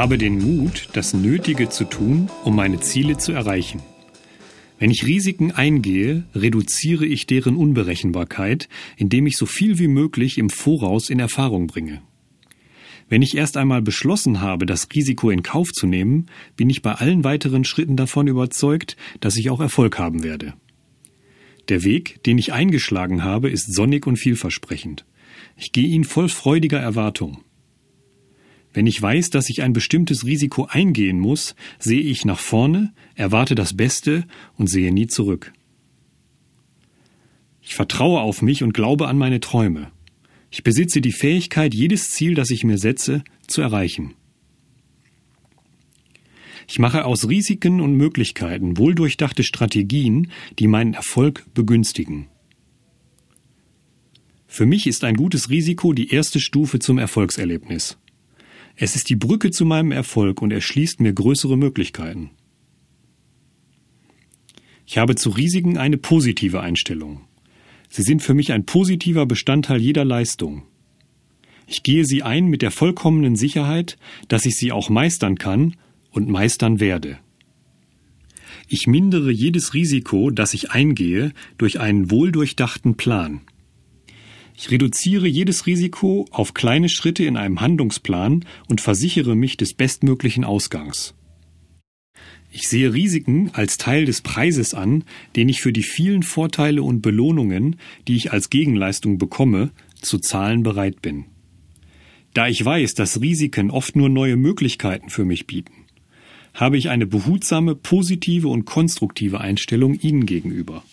habe den Mut, das Nötige zu tun, um meine Ziele zu erreichen. Wenn ich Risiken eingehe, reduziere ich deren Unberechenbarkeit, indem ich so viel wie möglich im Voraus in Erfahrung bringe. Wenn ich erst einmal beschlossen habe, das Risiko in Kauf zu nehmen, bin ich bei allen weiteren Schritten davon überzeugt, dass ich auch Erfolg haben werde. Der Weg, den ich eingeschlagen habe, ist sonnig und vielversprechend. Ich gehe ihn voll freudiger Erwartung. Wenn ich weiß, dass ich ein bestimmtes Risiko eingehen muss, sehe ich nach vorne, erwarte das Beste und sehe nie zurück. Ich vertraue auf mich und glaube an meine Träume. Ich besitze die Fähigkeit, jedes Ziel, das ich mir setze, zu erreichen. Ich mache aus Risiken und Möglichkeiten wohldurchdachte Strategien, die meinen Erfolg begünstigen. Für mich ist ein gutes Risiko die erste Stufe zum Erfolgserlebnis. Es ist die Brücke zu meinem Erfolg und erschließt mir größere Möglichkeiten. Ich habe zu Risiken eine positive Einstellung. Sie sind für mich ein positiver Bestandteil jeder Leistung. Ich gehe sie ein mit der vollkommenen Sicherheit, dass ich sie auch meistern kann und meistern werde. Ich mindere jedes Risiko, das ich eingehe, durch einen wohldurchdachten Plan. Ich reduziere jedes Risiko auf kleine Schritte in einem Handlungsplan und versichere mich des bestmöglichen Ausgangs. Ich sehe Risiken als Teil des Preises an, den ich für die vielen Vorteile und Belohnungen, die ich als Gegenleistung bekomme, zu zahlen bereit bin. Da ich weiß, dass Risiken oft nur neue Möglichkeiten für mich bieten, habe ich eine behutsame, positive und konstruktive Einstellung ihnen gegenüber.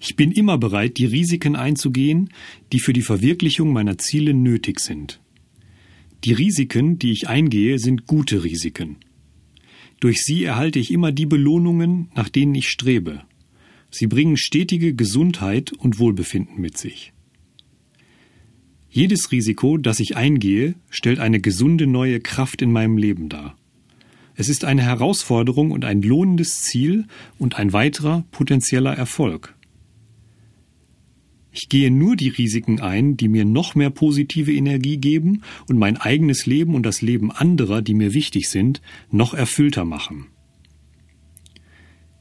Ich bin immer bereit, die Risiken einzugehen, die für die Verwirklichung meiner Ziele nötig sind. Die Risiken, die ich eingehe, sind gute Risiken. Durch sie erhalte ich immer die Belohnungen, nach denen ich strebe. Sie bringen stetige Gesundheit und Wohlbefinden mit sich. Jedes Risiko, das ich eingehe, stellt eine gesunde neue Kraft in meinem Leben dar. Es ist eine Herausforderung und ein lohnendes Ziel und ein weiterer potenzieller Erfolg. Ich gehe nur die Risiken ein, die mir noch mehr positive Energie geben und mein eigenes Leben und das Leben anderer, die mir wichtig sind, noch erfüllter machen.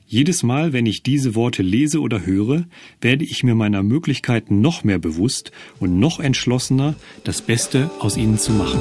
Jedes Mal, wenn ich diese Worte lese oder höre, werde ich mir meiner Möglichkeiten noch mehr bewusst und noch entschlossener, das Beste aus ihnen zu machen.